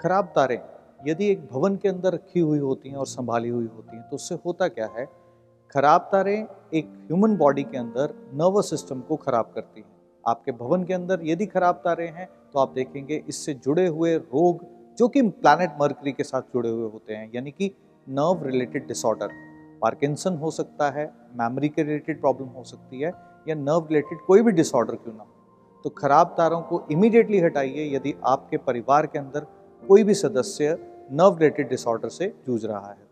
खराब तारें यदि एक भवन के अंदर रखी हुई होती हैं और संभाली हुई होती हैं तो उससे होता क्या है? खराब तारें एक ह्यूमन बॉडी के अंदर नर्वस सिस्टम को खराब करती हैं। आपके भवन के अंदर यदि खराब तारें हैं तो आप देखेंगे इससे जुड़े हुए रोग, जो कि प्लानट मर्करी के साथ जुड़े हुए होते हैं, यानी कि नर्व रिलेटेड डिसऑर्डर पार्किंसन हो सकता है मेमोरी के रिलेटेड प्रॉब्लम हो सकती है, या नर्व रिलेटेड कोई भी डिसऑर्डर क्यों ना हो। तो खराब तारों को इमीडिएटली हटाइए, यदि आपके परिवार के अंदर कोई भी सदस्य नर्व रिलेटेड डिसऑर्डर से जूझ रहा है।